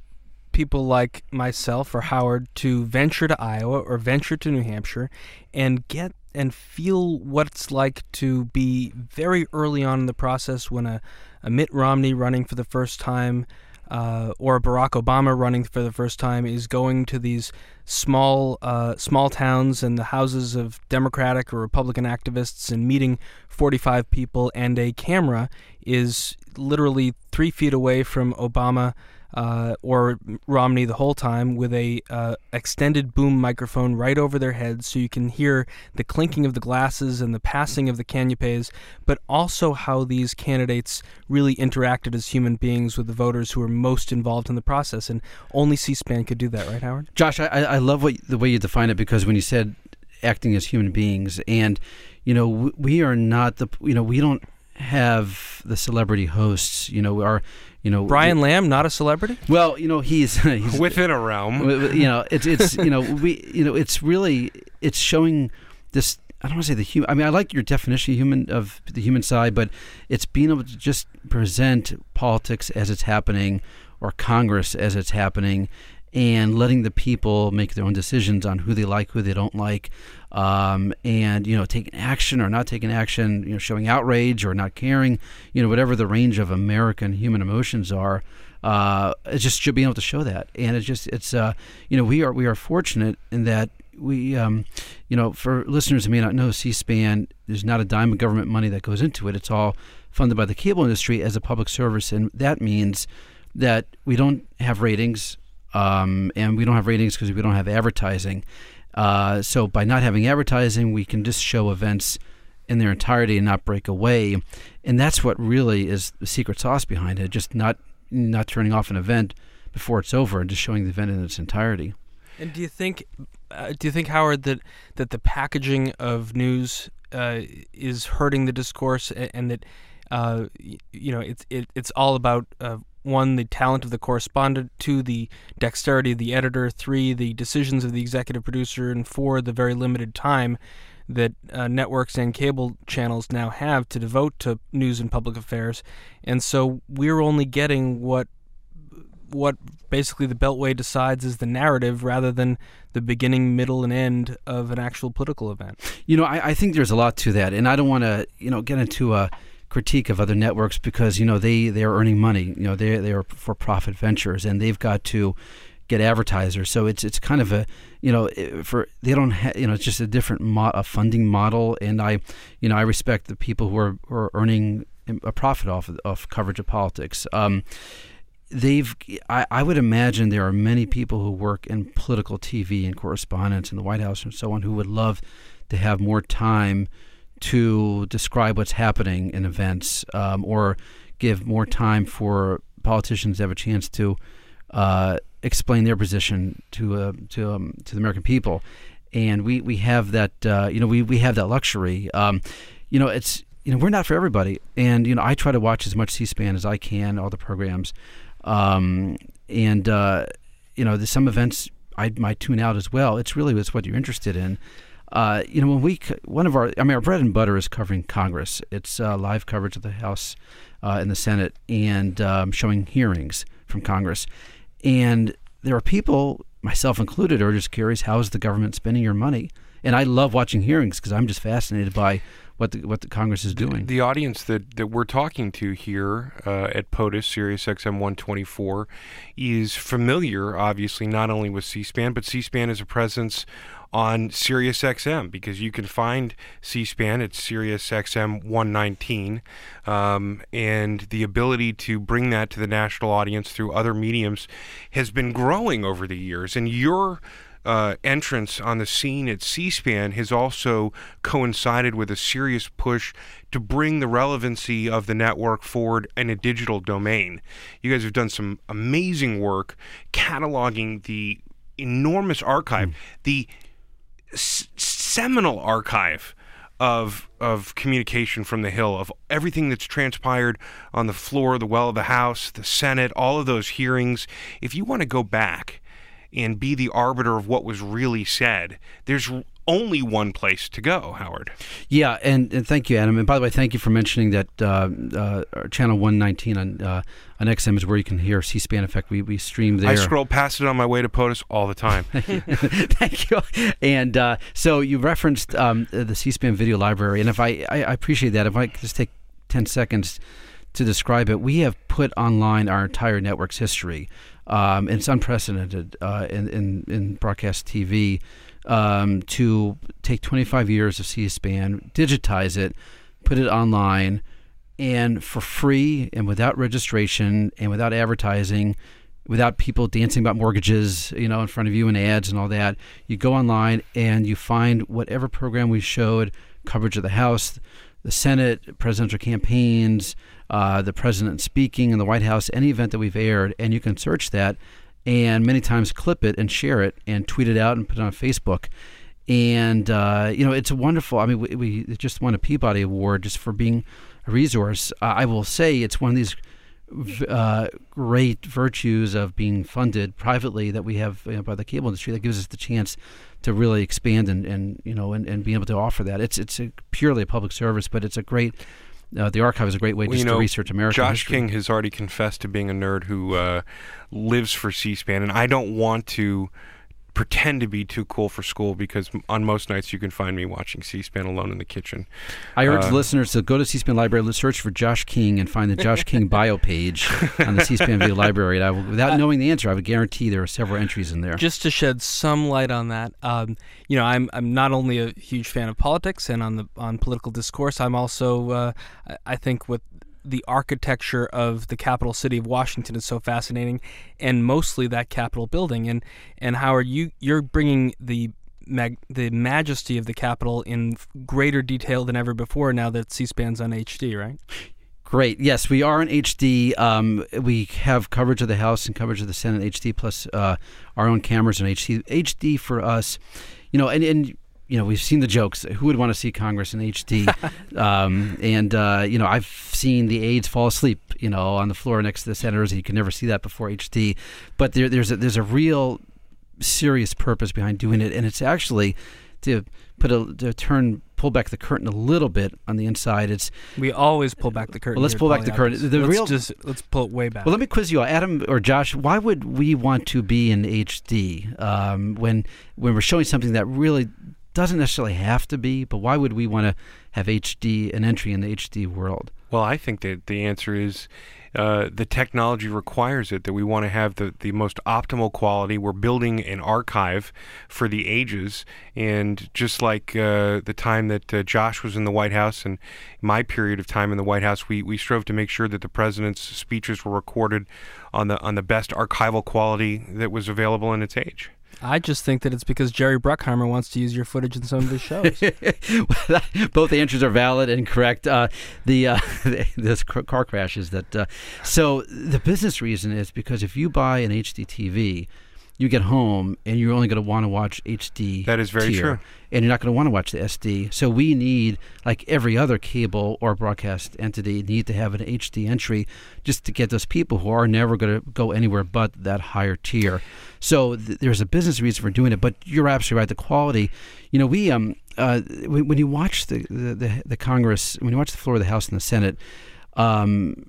people like myself or Howard to venture to Iowa or venture to New Hampshire and get and feel what it's like to be very early on in the process when a, a Mitt Romney running for the first time uh, or Barack Obama running for the first time is going to these small uh, small towns and the houses of Democratic or Republican activists and meeting 45 people and a camera is literally three feet away from Obama uh, or Romney the whole time with a uh, extended boom microphone right over their heads, so you can hear the clinking of the glasses and the passing of the canapes, but also how these candidates really interacted as human beings with the voters who were most involved in the process, and only C-SPAN could do that, right, Howard? Josh, I, I love what the way you define it because when you said acting as human beings, and you know we are not the you know we don't have the celebrity hosts. You know, our you know Brian Lamb, not a celebrity. Well, you know he's, he's within a realm. You know, it's it's you know we you know it's really it's showing this. I don't want to say the human. I mean, I like your definition of human of the human side, but it's being able to just present politics as it's happening, or Congress as it's happening, and letting the people make their own decisions on who they like, who they don't like, um, and you know taking action or not taking action, you know showing outrage or not caring, you know whatever the range of American human emotions are. Uh, it's just should be able to show that, and it's just it's uh, you know we are we are fortunate in that we um, you know for listeners who may not know C-SPAN, there's not a dime of government money that goes into it. It's all funded by the cable industry as a public service, and that means that we don't have ratings, um, and we don't have ratings because we don't have advertising. Uh, so by not having advertising, we can just show events in their entirety and not break away, and that's what really is the secret sauce behind it. Just not not turning off an event before it's over and just showing the event in its entirety. And do you think, uh, do you think Howard that that the packaging of news uh, is hurting the discourse, and, and that uh, you know it's it, it's all about uh, one, the talent of the correspondent, two, the dexterity of the editor, three, the decisions of the executive producer, and four, the very limited time that uh, networks and cable channels now have to devote to news and public affairs. And so we're only getting what what basically the Beltway decides is the narrative rather than the beginning, middle, and end of an actual political event. You know, I, I think there's a lot to that, and I don't want to, you know, get into a critique of other networks because you know they they are earning money. You know, they they are for profit ventures, and they've got to get advertisers. So it's it's kind of a you know for they don't have you know it's just a different mo- a funding model, and I you know I respect the people who are, who are earning a profit off of, coverage of politics. Um, they've I, I would imagine there are many people who work in political TV and correspondence in the White House and so on who would love to have more time to describe what's happening in events um, or give more time for politicians to have a chance to uh, explain their position to uh, to um, to the American people, and we we have that uh, you know we we have that luxury. Um, you know it's you know we're not for everybody, and you know I try to watch as much C-SPAN as I can, all the programs, um, and uh, you know some events I might tune out as well. It's really it's what you're interested in. Uh, you know, when we one of our I mean our bread and butter is covering Congress. It's uh, live coverage of the House uh, and the Senate and um, showing hearings from Congress. And there are people, myself included, are just curious: how is the government spending your money? And I love watching hearings because I'm just fascinated by what the, what the Congress is doing. The, the audience that, that we're talking to here uh, at POTUS, Sirius XM 124, is familiar, obviously, not only with C-SPAN, but C-SPAN is a presence on SiriusXM because you can find C-SPAN at SiriusXM 119, um, and the ability to bring that to the national audience through other mediums has been growing over the years. And your uh, entrance on the scene at C-SPAN has also coincided with a serious push to bring the relevancy of the network forward in a digital domain. You guys have done some amazing work cataloging the enormous archive, mm. the s- seminal archive of of communication from the Hill of everything that's transpired on the floor, the well of the House, the Senate, all of those hearings. If you want to go back and be the arbiter of what was really said, there's only one place to go, Howard. Yeah, and, and thank you, Adam. And by the way, thank you for mentioning that uh, uh, channel 119 on uh, on XM is where you can hear C-SPAN Effect. We, we stream there. I scroll past it on my way to POTUS all the time. thank you. And uh, so you referenced um, the C-SPAN video library, and if I, I, I appreciate that. If I could just take 10 seconds to describe it, we have put online our entire network's history. Um, it's unprecedented uh, in, in, in broadcast TV um, to take 25 years of C-SPAN, digitize it, put it online, and for free and without registration and without advertising, without people dancing about mortgages, you know, in front of you and ads and all that. You go online and you find whatever program we showed, coverage of the House, the Senate, presidential campaigns, uh, the president speaking in the White House, any event that we've aired, and you can search that and many times clip it and share it and tweet it out and put it on Facebook. And uh, you know, it's wonderful. I mean, we, we, just won a Peabody Award just for being a resource. Uh, I will say it's one of these uh, great virtues of being funded privately that we have you know, by the cable industry that gives us the chance to really expand and, and you know and, and be able to offer that. It's it's a purely a public service, but it's a great uh, the archive is a great way well, just you know, to research American Josh history. King has already confessed to being a nerd who uh, lives for C-SPAN, and I don't want to pretend to be too cool for school because on most nights you can find me watching C-SPAN alone in the kitchen. I urge uh, listeners to go to C-SPAN Library, search for Josh King, and find the Josh King bio page on the C-SPAN Video Library. And I will, without uh, knowing the answer, I would guarantee there are several entries in there. Just to shed some light on that, um, you know, I'm I'm not only a huge fan of politics and on the on political discourse, I'm also uh, I think with the architecture of the capital city of Washington is so fascinating, and mostly that Capitol building. And and Howard, you you're bringing the mag- the majesty of the Capitol in greater detail than ever before now that C-SPAN's on HD, right? Great. Yes, we are in HD. Um, we have coverage of the House and coverage of the Senate HD, plus uh, our own cameras in HD. HD for us, you know, and, and you know, we've seen the jokes. Who would want to see Congress in HD? um, and uh, you know, I've seen the aides fall asleep, you know, on the floor next to the senators. You can never see that before HD. But there, there's a, there's a real serious purpose behind doing it, and it's actually to put a to turn pull back the curtain a little bit on the inside. It's we always pull back the curtain. Well, let's pull back the curtain. The let's real just let's pull it way back. Well, let me quiz you, Adam or Josh. Why would we want to be in HD um, when when we're showing something that really doesn't necessarily have to be, but why would we want to have HD an entry in the HD world? Well, I think that the answer is uh, the technology requires it, that we want to have the, the most optimal quality. We're building an archive for the ages. And just like uh, the time that uh, Josh was in the White House and my period of time in the White House, we, we strove to make sure that the president's speeches were recorded on the, on the best archival quality that was available in its age. I just think that it's because Jerry Bruckheimer wants to use your footage in some of his shows. Both answers are valid and correct. Uh, the uh, this car crashes that. Uh, so the business reason is because if you buy an HD TV, you get home and you're only going to want to watch HD. That is very tier, true. And you're not going to want to watch the SD. So we need, like every other cable or broadcast entity, need to have an HD entry just to get those people who are never going to go anywhere but that higher tier. So th- there's a business reason for doing it. But you're absolutely right. The quality, you know, we um uh, when, when you watch the, the, the the Congress, when you watch the floor of the House and the Senate, um,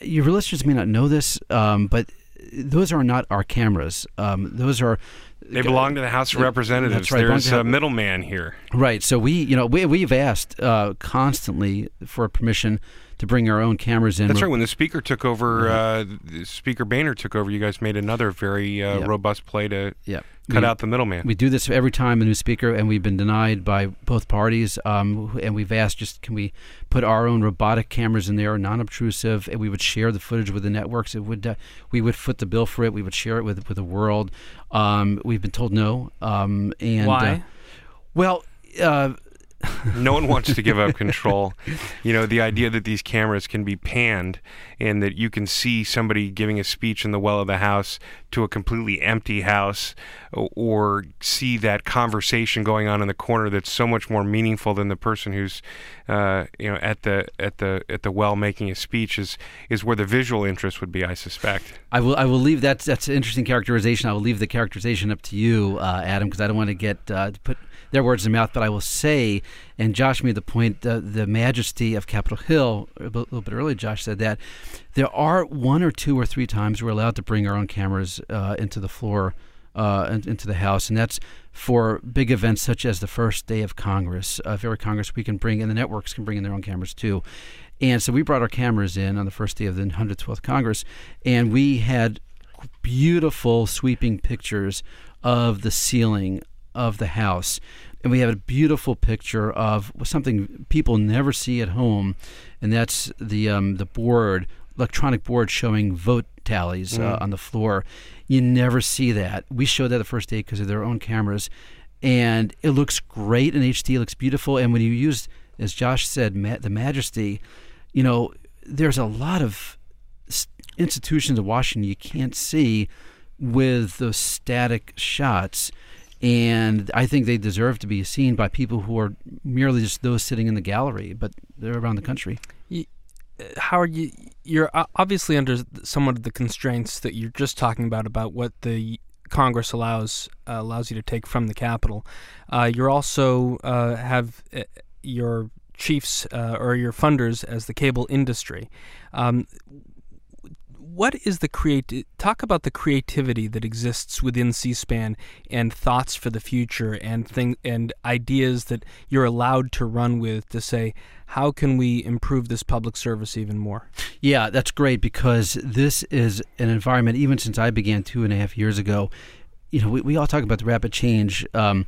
your listeners may not know this, um, but those are not our cameras. Um, those are they belong to the House of Representatives. Right. There's a middleman here. Right. So we, you know, we we've asked uh, constantly for permission to bring our own cameras in. That's right. When the speaker took over, uh, Speaker Boehner took over. You guys made another very uh, Yep. robust play to Yep. cut We- out the middleman. We do this every time a new speaker, and we've been denied by both parties. Um, and we've asked, just can we put our own robotic cameras in there, non-obtrusive, and we would share the footage with the networks. It would, uh, we would foot the bill for it. We would share it with with the world. Um, we've been told no. Um, and Why? Uh, well. Uh, no one wants to give up control. You know, the idea that these cameras can be panned and that you can see somebody giving a speech in the well of the house to a completely empty house or see that conversation going on in the corner that's so much more meaningful than the person who's uh, you know at the at the at the well making a speech is is where the visual interest would be I suspect. I will. I will leave that. That's an interesting characterization. I will leave the characterization up to you, uh, Adam, because I don't want to get uh, put their words in mouth. But I will say, and Josh made the point, the majesty of Capitol Hill. A little bit earlier, Josh said that there are one or two or three times we're allowed to bring our own cameras uh, into the floor, uh, into the house, and that's for big events such as the first day of Congress. Uh, if every Congress, we can bring, and the networks can bring in their own cameras too. And so we brought our cameras in on the first day of the 112th Congress, and we had beautiful sweeping pictures of the ceiling of the house. And we have a beautiful picture of something people never see at home, and that's the um, the board, electronic board showing vote tallies uh, on the floor. You never see that. We showed that the first day because of their own cameras, and it looks great in HD. It looks beautiful. And when you use, as Josh said, ma- the majesty, you know, there's a lot of institutions of Washington you can't see with those static shots. And I think they deserve to be seen by people who are merely just those sitting in the gallery, but they're around the country. Howard, you, you're obviously under somewhat of the constraints that you're just talking about about what the Congress allows uh, allows you to take from the Capitol. Uh, you're also uh, have uh, your chiefs uh, or your funders as the cable industry. Um, what is the create? Talk about the creativity that exists within C-SPAN and thoughts for the future and thing and ideas that you're allowed to run with to say how can we improve this public service even more. Yeah, that's great because this is an environment, even since I began two and a half years ago, you know, we, we all talk about the rapid change. Um,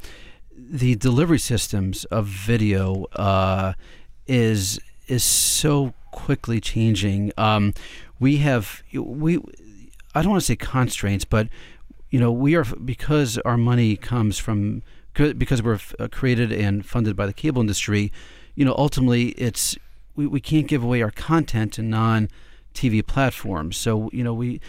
the delivery systems of video uh, is is so quickly changing. Um, we have we I don't want to say constraints, but you know we are because our money comes from because we're uh, created and funded by the cable industry. You know, ultimately it's we, we can't give away our content to non TV platforms. So you know we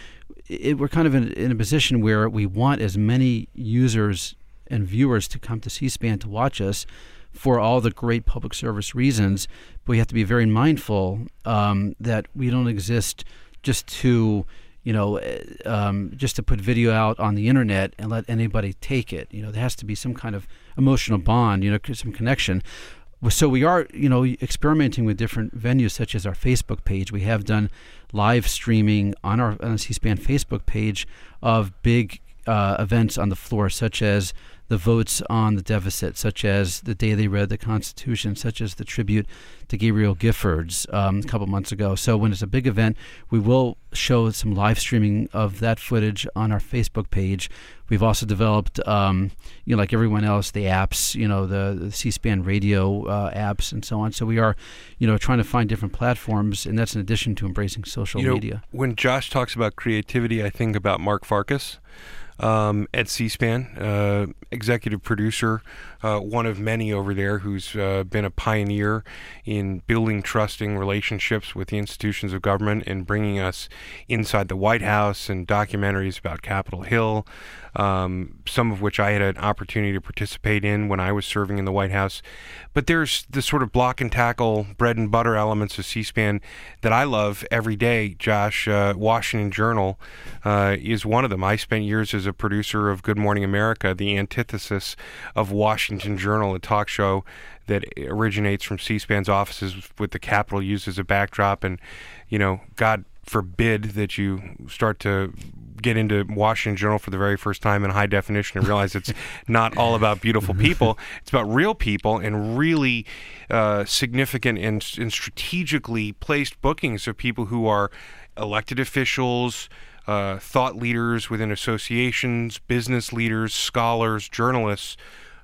it, we're kind of in, in a position where we want as many users and viewers to come to C-SPAN to watch us for all the great public service reasons. But we have to be very mindful um, that we don't exist just to, you know, uh, um, just to put video out on the internet and let anybody take it. You know, there has to be some kind of emotional bond, you know, some connection. So we are, you know, experimenting with different venues such as our Facebook page. We have done live streaming on our on C-SPAN Facebook page of big uh, events on the floor, such as the votes on the deficit, such as the day they read the Constitution, such as the tribute to Gabrielle Giffords um, a couple months ago. So when it's a big event, we will show some live streaming of that footage on our Facebook page. We've also developed, um, you know, like everyone else, the apps, you know, the, the C-SPAN radio uh, apps and so on. So we are, you know, trying to find different platforms, and that's in addition to embracing social you know, media. When Josh talks about creativity, I think about Mark Farkas um, at C-SPAN, uh, executive producer, uh, one of many over there who's uh, been a pioneer in building trusting relationships with the institutions of government and bringing us inside the White House and documentaries about Capitol Hill, um, some of which I had an opportunity to participate in when I was serving in the White House. But there's the sort of block and tackle, bread and butter elements of C-SPAN that I love every day. Josh, uh, Washington Journal uh, is one of them. I spent years as a producer of Good Morning America, the antithesis of Washington Journal, a talk show that originates from C-SPAN's offices with the Capitol used as a backdrop. And, you know, God forbid that you start to get into Washington Journal for the very first time in high definition and realize it's not all about beautiful people. It's about real people and really uh, significant and, and strategically placed bookings of people who are elected officials, uh, thought leaders within associations, business leaders, scholars, journalists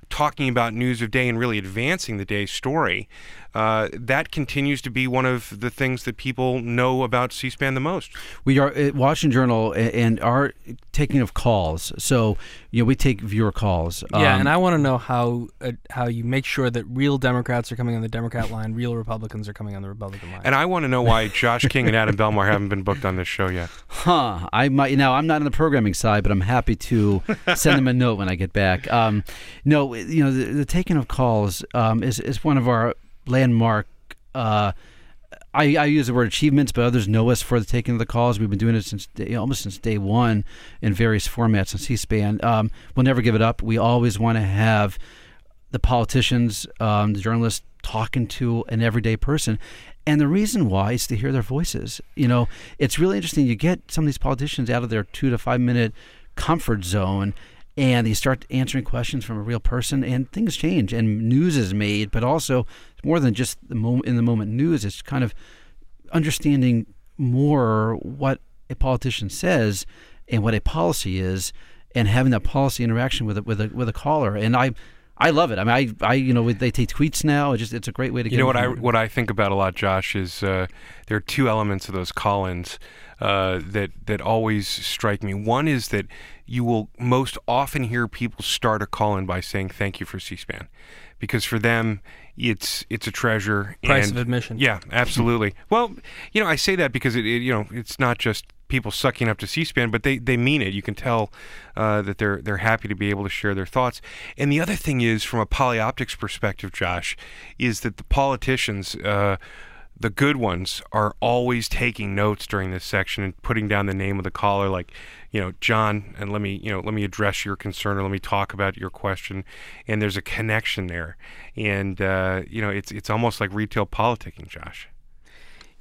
talking about news of day and really advancing the day's story, uh, that continues to be one of the things that people know about C-SPAN the most. We are at Washington Journal and are taking of calls. So you know we take viewer calls. Yeah, Um, and I want to know how uh, how you make sure that real Democrats are coming on the Democrat line, real Republicans are coming on the Republican line. And I want to know why Josh King and Adam Belmar haven't been booked on this show yet. Huh. I might now. I'm not on the programming side, but I'm happy to send them a note when I get back. Um, no, you know, the, the taking of calls um, is is one of our landmark. Uh, I, I use the word achievements, but others know us for the taking of the calls. We've been doing it since day, almost since day one in various formats on C-SPAN. Um, we'll never give it up. We always want to have the politicians, um, the journalists talking to an everyday person. And the reason why is to hear their voices. You know, it's really interesting. You get some of these politicians out of their two to five minute comfort zone and you start answering questions from a real person and things change and news is made, but also more than just the moment in the moment news. It's kind of understanding more what a politician says and what a policy is and having that policy interaction with a, with a, with a caller. And I, I love it. I mean, I, I, you know, they take tweets now. It just, it's a great way to get. You get. know what I information. what I think about a lot, Josh, is uh, there are two elements of those call-ins uh, that that always strike me. One is that you will most often hear people start a call-in by saying "Thank you for C-SPAN," because for them it's it's a treasure. Price and- of admission. Yeah, absolutely. well, you know, I say that because it, it you know it's not just people sucking up to C-SPAN, but they, they mean it. You can tell uh, that they're they're happy to be able to share their thoughts. And the other thing is, from a polyoptics perspective, Josh, is that the politicians. Uh, the good ones are always taking notes during this section and putting down the name of the caller like you know john and let me you know let me address your concern or let me talk about your question and there's a connection there and uh, you know it's it's almost like retail politicking josh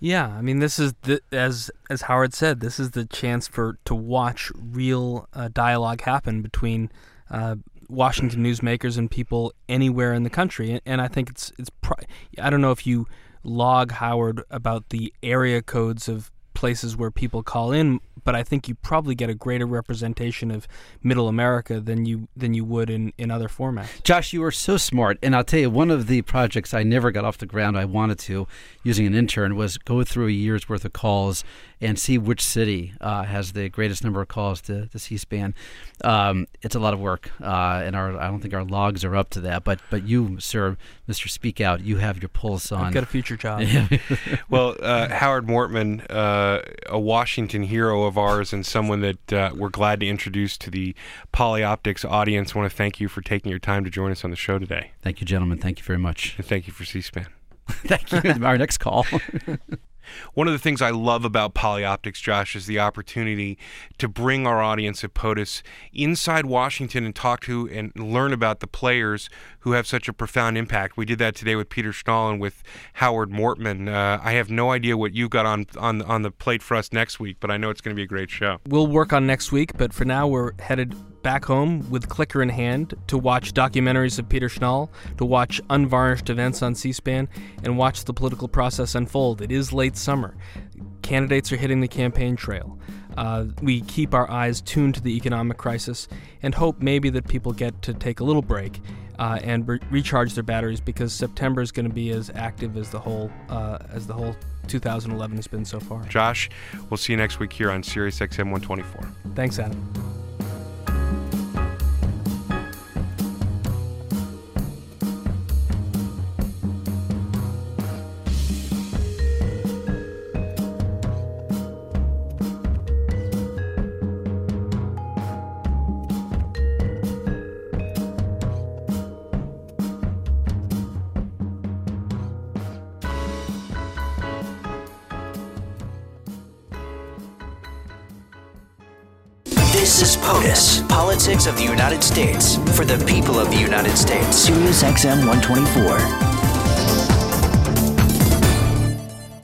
Yeah, I mean, this is the, as as Howard said, this is the chance for to watch real uh, dialogue happen between uh, Washington newsmakers and people anywhere in the country, and, and I think it's it's. Pri- I don't know if you log Howard about the area codes of places where people call in, but I think you probably get a greater representation of Middle America than you than you would in, in other formats. Josh, you are so smart. And I'll tell you, one of the projects I never got off the ground I wanted to, using an intern, was go through a year's worth of calls and see which city uh, has the greatest number of calls to, to C-SPAN. Um, it's a lot of work, uh, and our I don't think our logs are up to that. But but you, sir, Mr. Speak Out, you have your pulse on. I've got a future job. well, uh, Howard Mortman, uh, a Washington hero of ours and someone that uh, we're glad to introduce to the Polyoptics audience, want to thank you for taking your time to join us on the show today. Thank you, gentlemen. Thank you very much. And thank you for C-SPAN. Thank you. Our next call. One of the things I love about Polyoptics, Josh, is the opportunity to bring our audience at POTUS inside Washington and talk to and learn about the players who have such a profound impact. We did that today with Peter Schnall and with Howard Mortman. Uh, I have no idea what you got on, on on the plate for us next week, but I know it's going to be a great show. We'll work on next week, but for now we're headed back home with clicker in hand to watch documentaries of Peter Schnall, to watch unvarnished events on C SPAN, and watch the political process unfold. It is late summer. Candidates are hitting the campaign trail. Uh, we keep our eyes tuned to the economic crisis and hope maybe that people get to take a little break uh, and re- recharge their batteries because September is going to be as active as the whole uh, as the whole 2011 has been so far. Josh, we'll see you next week here on Sirius XM 124. Thanks, Adam. Politics of the United States, for the people of the United States. Sirius XM 124.